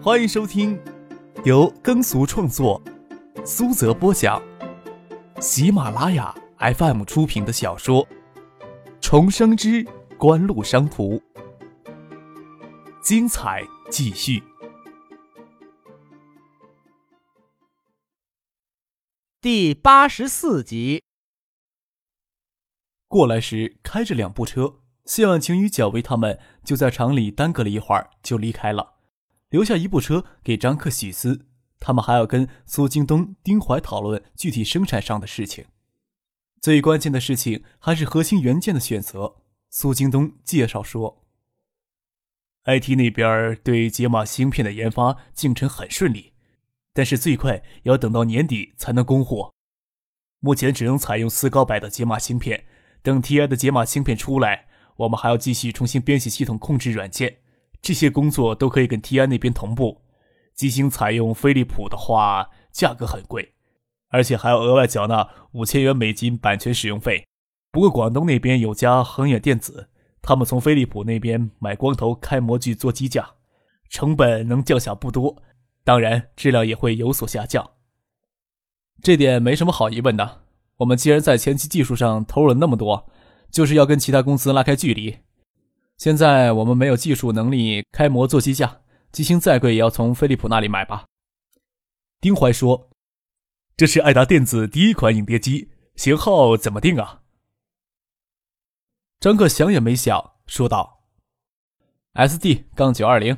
欢迎收听由耕俗创作、苏泽播讲、喜马拉雅 FM 出品的小说《重生之官路商途》，精彩继续。第八十四集，过来时开着两部车，谢婉晴与蒋薇他们就在厂里耽搁了一会儿，就离开了。留下一部车给张克、许思，他们还要跟苏京东、丁怀讨论具体生产上的事情。最关键的事情还是核心元件的选择。苏京东介绍说，IT 那边对解码芯片的研发进程很顺利，但是最快要等到年底才能供货。目前只能采用四高百的解码芯片，等 TI 的解码芯片出来，我们还要继续重新编写系统控制软件。这些工作都可以跟 TI 那边同步。机型采用飞利浦的话，价格很贵，而且还要额外缴纳五千元美金版权使用费。不过广东那边有家恒远电子，他们从飞利浦那边买光头开模具做机架，成本能降下不多，当然质量也会有所下降。这点没什么好疑问的。我们既然在前期技术上投入了那么多，就是要跟其他公司拉开距离。现在我们没有技术能力开模做机架，机芯再贵也要从飞利浦那里买吧。丁怀说：“这是爱达电子第一款影碟机，型号怎么定啊？”张克想也没想说道：“S D 杠九二零。”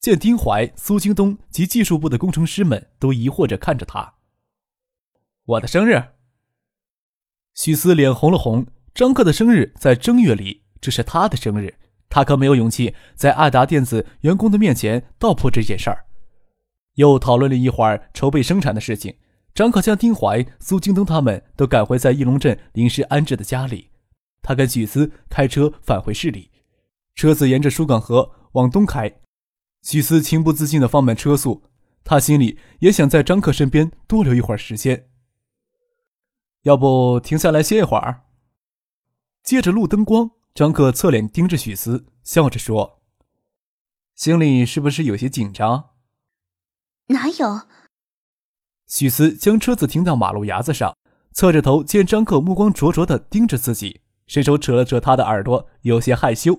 见丁怀、苏京东及技术部的工程师们都疑惑着看着他。我的生日。许思脸红了红。张克的生日在正月里。这是他的生日，他可没有勇气在爱达电子员工的面前道破这件事儿。又讨论了一会儿筹备生产的事情，张可将丁怀、苏京东他们都赶回在义龙镇临时安置的家里。他跟许思开车返回市里，车子沿着疏港河往东开。许思情不自禁地放慢车速，他心里也想在张克身边多留一会儿时间。要不停下来歇一会儿？借着路灯光。张克侧脸盯着许思，笑着说：“心里是不是有些紧张？”“哪有？”许思将车子停到马路牙子上，侧着头见张克目光灼灼的盯着自己，伸手扯了扯他的耳朵，有些害羞。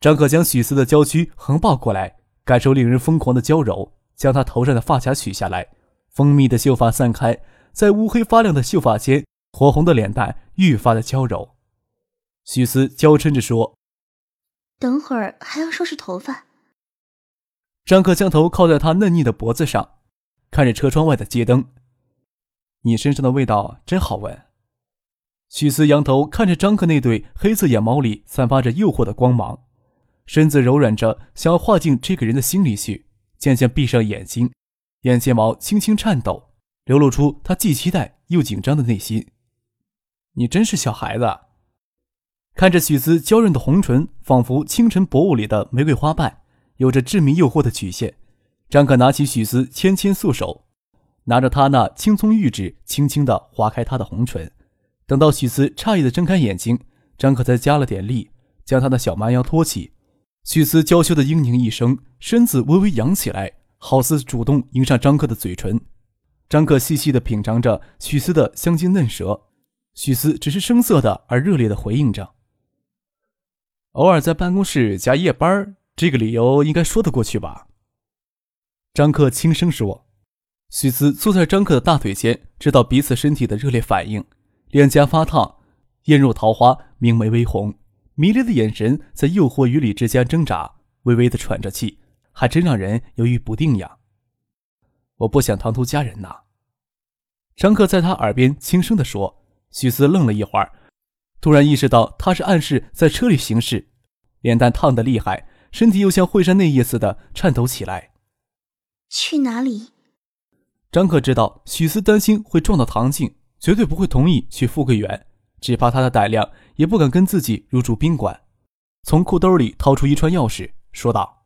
张克将许思的娇躯横抱过来，感受令人疯狂的娇柔，将他头上的发卡取下来，蜂蜜的秀发散开，在乌黑发亮的秀发间，火红的脸蛋愈发的娇柔。许思娇嗔着说：“等会儿还要收拾头发。”张克将头靠在他嫩腻的脖子上，看着车窗外的街灯。“你身上的味道真好闻。”许思仰头看着张克那对黑色眼眸里散发着诱惑的光芒，身子柔软着，想要滑进这个人的心里去。渐渐闭上眼睛，眼睫毛轻轻颤抖，流露出他既期待又紧张的内心。“你真是小孩子。”看着许思娇润的红唇，仿佛清晨薄雾里的玫瑰花瓣，有着致命诱惑的曲线。张可拿起许思纤纤素手，拿着他那青葱玉指，轻轻地划开她的红唇。等到许思诧异地睁开眼睛，张可才加了点力，将他的小蛮腰托起。许思娇羞的嘤咛一声，身子微微扬起来，好似主动迎上张克的嘴唇。张克细细地品尝着许思的香精嫩舌，许思只是生涩的而热烈地回应着。偶尔在办公室加夜班，这个理由应该说得过去吧？张克轻声说。许思坐在张克的大腿间，知道彼此身体的热烈反应，脸颊发烫，艳若桃花，明眉微红，迷离的眼神在诱惑与理之间挣扎，微微的喘着气，还真让人犹豫不定呀。我不想唐突佳人呐。张克在他耳边轻声地说。许思愣了一会儿。突然意识到他是暗示在车里行事，脸蛋烫得厉害，身体又像惠山那夜似的颤抖起来。去哪里？张克知道许思担心会撞到唐静，绝对不会同意去富贵园，只怕他的胆量也不敢跟自己入住宾馆。从裤兜里掏出一串钥匙，说道：“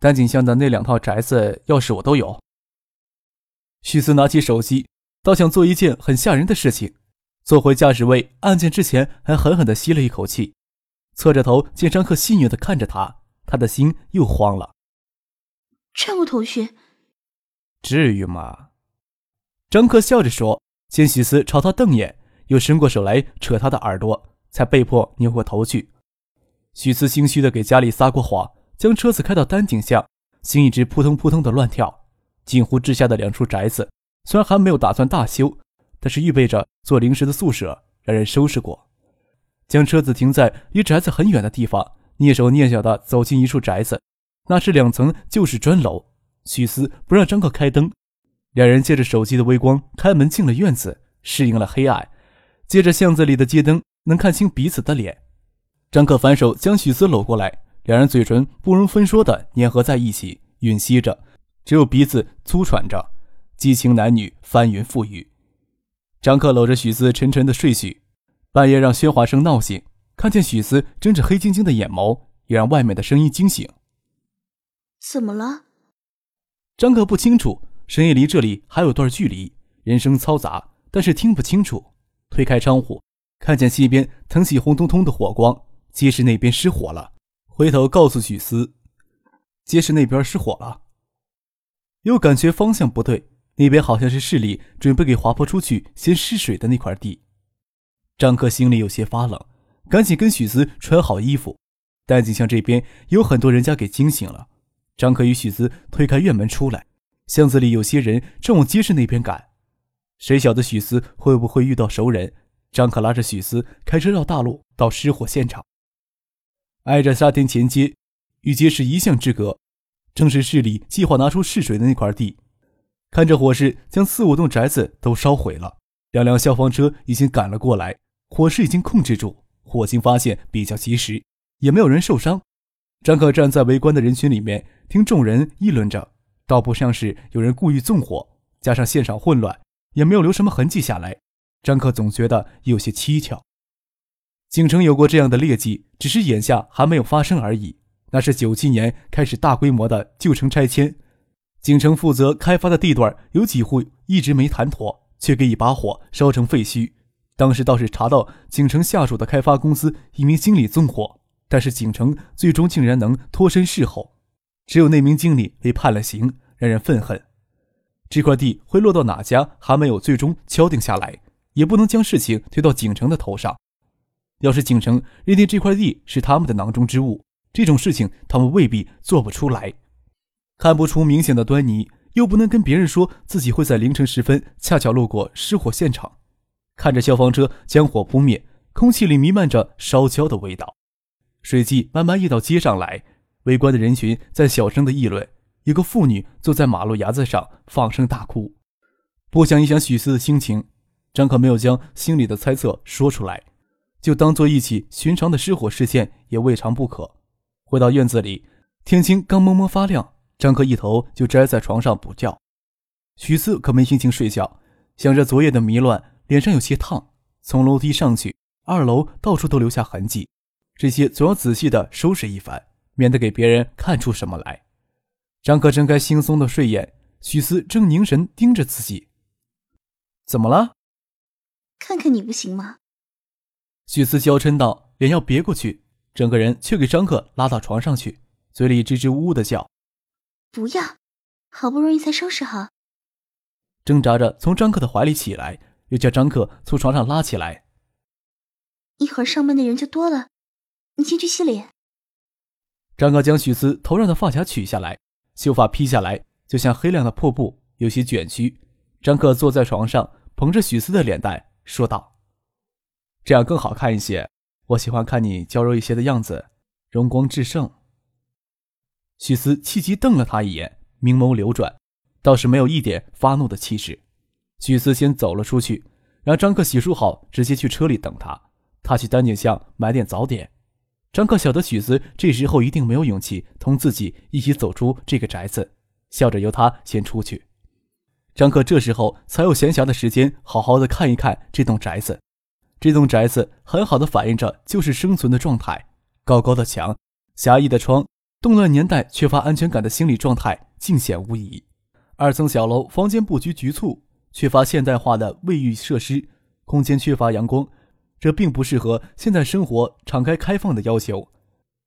丹景巷的那两套宅子钥匙我都有。”许思拿起手机，倒想做一件很吓人的事情。坐回驾驶位，按键之前还狠狠地吸了一口气，侧着头见张克戏谑地看着他，他的心又慌了。转过头去。至于吗？张克笑着说，见许思朝他瞪眼，又伸过手来扯他的耳朵，才被迫扭过头去。许思心虚的给家里撒过谎，将车子开到丹顶巷，心一直扑通扑通的乱跳。锦湖之下的两处宅子，虽然还没有打算大修，但是预备着做临时的宿舍，让人收拾过。将车子停在离宅子很远的地方，蹑手蹑脚的走进一处宅子，那是两层旧式砖楼。许思不让张克开灯，两人借着手机的微光开门进了院子，适应了黑暗。借着巷子里的街灯，能看清彼此的脸。张克反手将许思搂过来，两人嘴唇不容分说的粘合在一起，吮吸着，只有鼻子粗喘着，激情男女翻云覆雨。张克搂着许思沉沉的睡去，半夜让喧哗声闹醒，看见许思睁着黑晶晶的眼眸，也让外面的声音惊醒。怎么了？张克不清楚，深夜离这里还有段距离，人声嘈杂，但是听不清楚。推开窗户，看见西边腾起红彤彤的火光，街市那边失火了。回头告诉许思，街市那边失火了。又感觉方向不对，那边好像是市里准备给滑坡出去先试水的那块地。张克心里有些发冷，赶紧跟许思穿好衣服。但景巷这边有很多人家给惊醒了。张克与许思推开院门出来，巷子里有些人正往街市那边赶。谁晓得许思会不会遇到熟人？张克拉着许思开车绕大路到失火现场，挨着沙田前街，与街市一巷之隔，正是市里计划拿出试水的那块地。看着火势将四五栋宅子都烧毁了，两辆消防车已经赶了过来，火势已经控制住，火情发现比较及时，也没有人受伤。张克站在围观的人群里面。听众人议论着，倒不像是有人故意纵火，加上现场混乱，也没有留什么痕迹下来。张克总觉得有些蹊跷。景城有过这样的劣迹，只是眼下还没有发生而已。那是九七年开始大规模的旧城拆迁，景城负责开发的地段有几户一直没谈妥，却给一把火烧成废墟。当时倒是查到景城下属的开发公司一名经理纵火，但是景城最终竟然能脱身事后。只有那名经理被判了刑，让人愤恨。这块地会落到哪家还没有最终敲定下来，也不能将事情推到景城的头上。要是景城认定这块地是他们的囊中之物，这种事情他们未必做不出来。看不出明显的端倪，又不能跟别人说自己会在凌晨时分恰巧路过失火现场，看着消防车将火扑灭，空气里弥漫着烧焦的味道，水汽慢慢溢到街上来。围观的人群在小声的议论，一个妇女坐在马路牙子上放声大哭。不想影响许思的心情，张可没有将心里的猜测说出来，就当做一起寻常的失火事件也未尝不可。回到院子里，天青刚蒙蒙发亮，张克一头就栽在床上补觉。许四可没心情睡觉，想着昨夜的迷乱，脸上有些烫。从楼梯上去，二楼到处都留下痕迹，这些总要仔细的收拾一番。免得给别人看出什么来。张克睁开惺忪的睡眼，许思正凝神盯着自己。怎么了？看看你不行吗？许思娇嗔道，脸要别过去，整个人却给张克拉到床上去，嘴里支支吾吾的叫：“不要！好不容易才收拾好。”挣扎着从张克的怀里起来，又叫张克从床上拉起来。一会儿上班的人就多了，你先去洗脸。张克将许思头上的发卡取下来，秀发披下来，就像黑亮的瀑布，有些卷曲。张克坐在床上，捧着许思的脸蛋，说道：“这样更好看一些。我喜欢看你娇柔一些的样子，容光至盛。”许思气急瞪了他一眼，明眸流转，倒是没有一点发怒的气势。许思先走了出去，让张克洗漱好，直接去车里等他。他去丹景巷买点早点。张克晓得许思这时候一定没有勇气同自己一起走出这个宅子，笑着由他先出去。张克这时候才有闲暇的时间，好好的看一看这栋宅子。这栋宅子很好的反映着就是生存的状态：高高的墙，狭义的窗，动乱年代缺乏安全感的心理状态尽显无疑。二层小楼房间布局局促缺乏现代化的卫浴设施空间缺乏阳光这并不适合现在生活敞开开放的要求。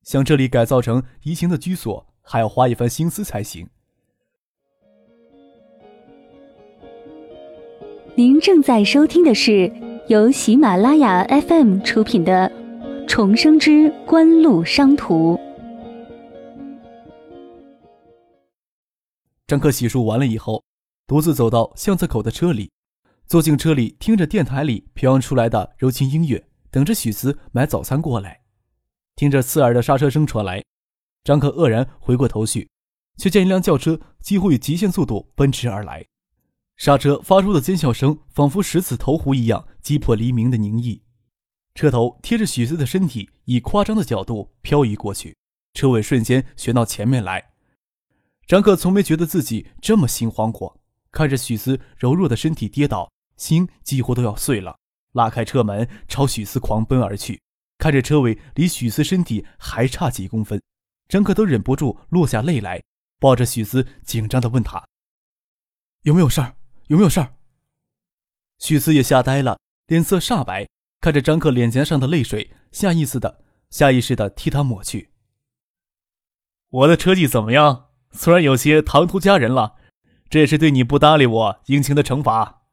想这里改造成宜行的居所还要花一番心思才行。您正在收听的是由喜马拉雅 fm 出品的重生之官路商途。张克洗漱完了以后，独自走到巷子口的车里，坐进车里，听着电台里飘扬出来的柔情音乐，等着许思买早餐过来。听着刺耳的刹车声传来，张克愕然回过头去，却见一辆轿车几乎以极限速度奔驰而来。刹车发出的尖笑声，仿佛十指投壶一样，击破黎明的凝意。车头贴着许思的身体，以夸张的角度漂移过去，车尾瞬间旋到前面来。张克从没觉得自己这么心慌过，看着许思柔弱的身体跌倒，心几乎都要碎了。拉开车门，朝许思狂奔而去。看着车尾离许思身体还差几公分，张克都忍不住落下泪来，抱着许思，紧张地问他：“有没有事儿？”有没有事儿？许思也吓呆了，脸色煞白，看着张克脸颊上的泪水，下意识的、下意识的替他抹去。我的车技怎么样？虽然有些唐突佳人了，这也是对你不搭理我殷勤的惩罚。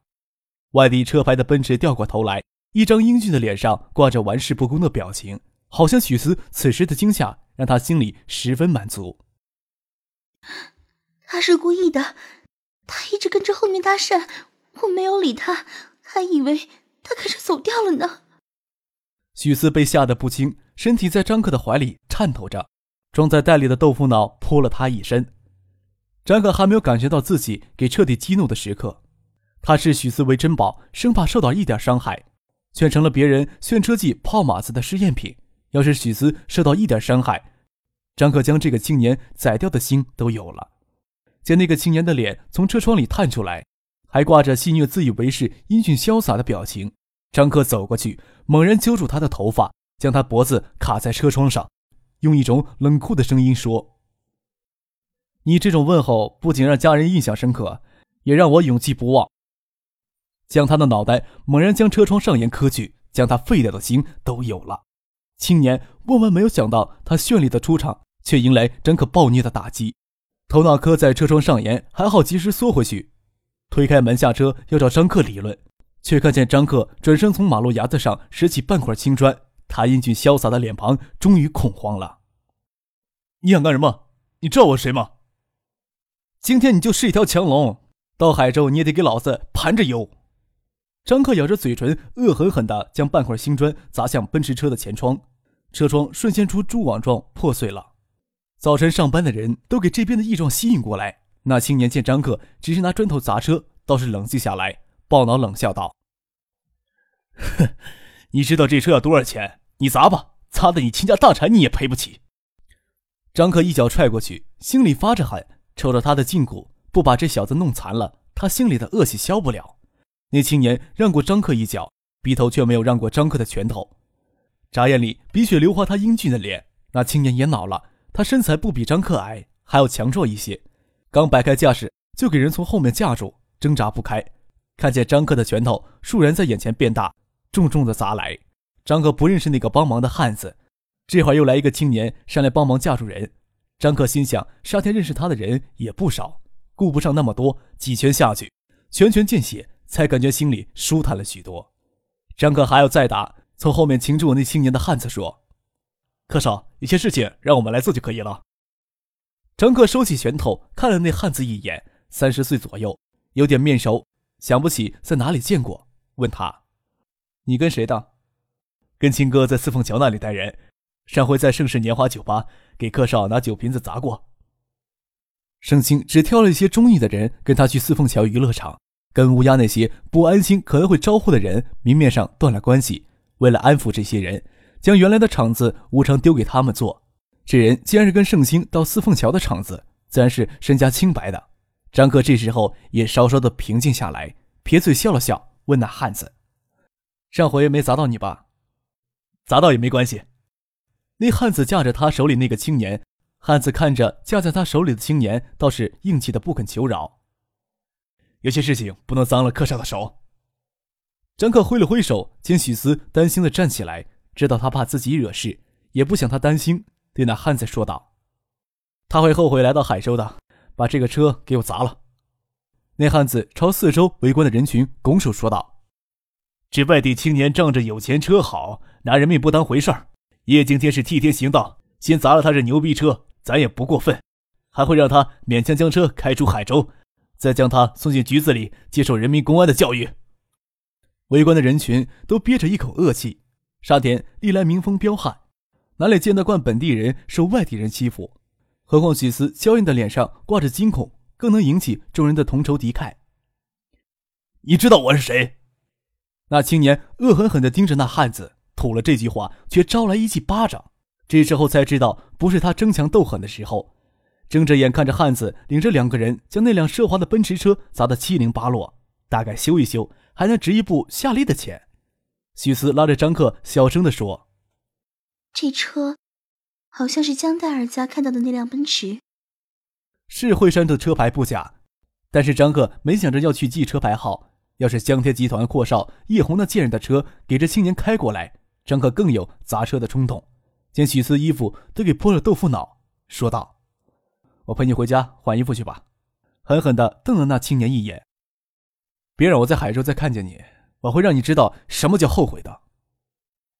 外地车牌的奔驰掉过头来，一张英俊的脸上挂着玩世不恭的表情，好像许思此时的惊吓让他心里十分满足。他是故意的。他一直跟着后面搭讪，我没有理他，还以为他开车走掉了呢。许思被吓得不轻，身体在张克的怀里颤抖着，装在袋里的豆腐脑扑了他一身。张克还没有感觉到自己给彻底激怒的时刻，他视许思为珍宝，生怕受到一点伤害，却成了别人炫车技泡马子的试验品。要是许思受到一点伤害，张克将这个青年宰掉的心都有了。见那个青年的脸从车窗里探出来，还挂着戏谑、自以为是、英俊潇洒的表情，张克走过去，猛然揪住他的头发，将他脖子卡在车窗上，用一种冷酷的声音说：“你这种问候不仅让家人印象深刻，也让我永记不忘。”将他的脑袋猛然将车窗上沿磕去，将他废掉的心都有了。青年万万没有想到，他绚丽的出场却迎来张克暴虐的打击。头脑磕在车窗上沿，还好及时缩回去，推开门下车要找张克理论，却看见张克转身从马路牙子上拾起半块青砖，他英俊潇洒的脸庞终于恐慌了。你想干什么？你知道我是谁吗？今天你就是一条强龙，到海州你也得给老子盘着游。张克咬着嘴唇，恶狠狠地将半块新砖砸向奔驰车的前窗，车窗瞬间出蛛网状破碎了。早晨上班的人都给这边的异状吸引过来。那青年见张克只是拿砖头砸车，倒是冷静下来，暴恼冷笑道：“哼，你知道这车要多少钱？你砸吧，砸的你倾家荡产你也赔不起。”张克一脚踹过去，心里发着狠，瞅着他的胫骨，不把这小子弄残了，他心里的恶气消不了。那青年让过张克一脚，鼻头却没有让过张克的拳头。眨眼里，鼻血流花他英俊的脸。那青年也恼了。他身材不比张克矮，还要强壮一些。刚摆开架势，就给人从后面架住，挣扎不开。看见张克的拳头倏然在眼前变大，重重的砸来。张克不认识那个帮忙的汉子，这会儿又来一个青年上来帮忙架住人。张克心想：沙天认识他的人也不少，顾不上那么多，几拳下去，拳拳见血，才感觉心里舒坦了许多。张克还要再打，从后面擒住那青年的汉子说。客少，有些事情让我们来做就可以了。张克收起拳头，看了那汉子一眼，三十岁左右，有点面熟，想不起在哪里见过。问他：“你跟谁的？”“跟青哥在四凤桥那里待人，上回在盛世年华酒吧给客少拿酒瓶子砸过。”盛清只挑了一些中意的人跟他去四凤桥娱乐场，跟乌鸦那些不安心可能会招呼的人明面上断了关系，为了安抚这些人。将原来的场子无偿丢给他们做，这人既然是跟盛兴到四凤桥的场子，自然是身家清白的。张克这时候也稍稍的平静下来，撇嘴笑了笑，问那汉子：“上回没砸到你吧？砸到也没关系。”那汉子架着他手里那个青年，汉子看着架在他手里的青年，倒是硬气的不肯求饶。有些事情不能脏了客少的手。张克挥了挥手，见许思担心的站起来。知道他怕自己惹事，也不想他担心，对那汉子说道：“他会后悔来到海州的，把这个车给我砸了。”那汉子朝四周围观的人群拱手说道：“这外地青年仗着有钱车好，拿人命不当回事儿。叶敬天是替天行道，先砸了他这牛逼车，咱也不过分，还会让他勉强将车开出海州，再将他送进局子里接受人民公安的教育。”围观的人群都憋着一口恶气。沙田历来民风彪悍，哪里见得惯本地人受外地人欺负？何况许思娇艳的脸上挂着惊恐。更能引起众人的同仇敌忾。你知道我是谁？那青年恶狠狠地盯着那汉子，吐了这句话，却招来一记巴掌。这时候才知道，不是他争强斗狠的时候。睁着眼看着汉子领着两个人将那辆奢华的奔驰车砸得七零八落，大概修一修还能值一部夏利的钱。许思拉着张克小声地说：“这车，好像是江戴尔家看到的那辆奔驰。”是惠山的车牌不假，但是张克没想着要去记车牌号。要是江天集团阔少叶红那贱人的车给这青年开过来，张克更有砸车的冲动。见许思衣服都给泼了豆腐脑，说道：“我陪你回家换衣服去吧。”狠狠地瞪了那青年一眼：“别让我在海州再看见你，我会让你知道什么叫后悔的。”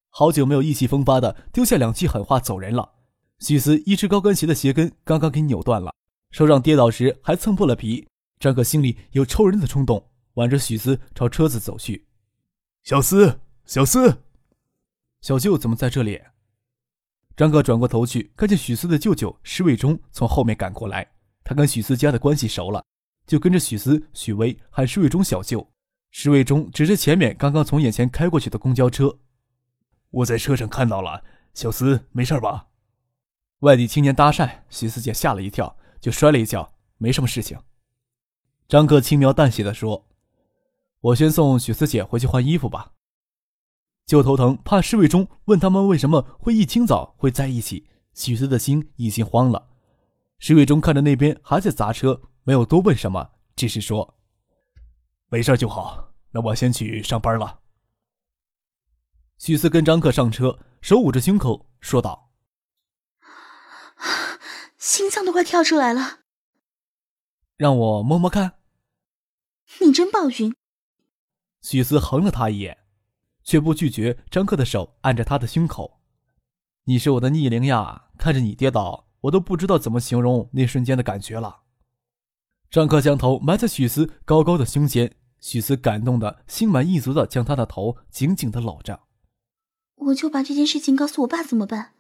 好久没有意气风发的丢下两句狠话走人了。许思一只高跟鞋的鞋跟刚刚给扭断了。手掌跌倒时还蹭破了皮，张克心里有抽人的冲动，挽着许思朝车子走去。小思，小思，小舅怎么在这里？张哥转过头去，看见许思的舅舅石卫忠从后面赶过来。他跟许思家的关系熟了，就跟着许思、许巍喊石卫忠小舅。石卫忠指着前面刚刚从眼前开过去的公交车：“我在车上看到了，小思没事吧？”外地青年搭讪，许思姐吓了一跳。就摔了一跤，没什么事情。张哥轻描淡写的说：“我先送许思姐回去换衣服吧。”就头疼，怕侍卫中问他们为什么会一清早会在一起。许思的心已经慌了。侍卫中看着那边还在砸车，没有多问什么，只是说：“没事就好，那我先去上班了。”许思跟张克上车，手捂着胸口说道。心脏都快跳出来了，让我摸摸看。你真暴君。许思横了他一眼，却不拒绝张克的手按着他的胸口。你是我的逆鳞呀，看着你跌倒，我都不知道怎么形容那瞬间的感觉了。张克将头埋在许思高高的胸前，许思感动的心满意足的将他的头紧紧的搂着。我就把这件事情告诉我爸怎么办？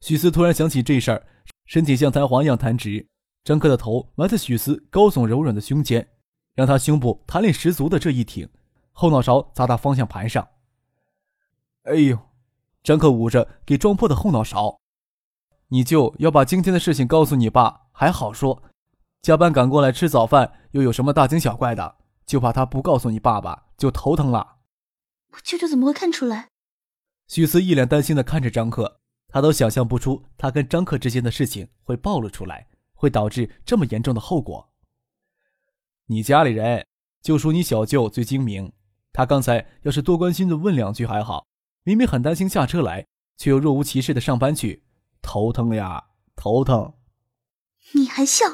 许思突然想起这事儿。身体像弹簧一样弹直，张克的头埋在许思高耸柔软的胸前，让他胸部弹力十足的这一挺，后脑勺砸到方向盘上。哎呦！张克捂着给撞破的后脑勺，你舅要把今天的事情告诉你爸，还好说，加班赶过来吃早饭又有什么大惊小怪的？就怕他不告诉你爸爸就头疼了。我舅舅怎么会看出来？许思一脸担心的看着张克。他都想象不出，他跟张克之间的事情会暴露出来，会导致这么严重的后果。你家里人就属你小舅最精明，他刚才要是多关心的问两句还好，明明很担心下车来，却又若无其事的上班去，头疼呀，头疼。你还笑？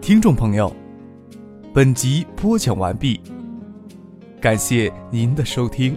听众朋友，本集播讲完毕。感谢您的收听。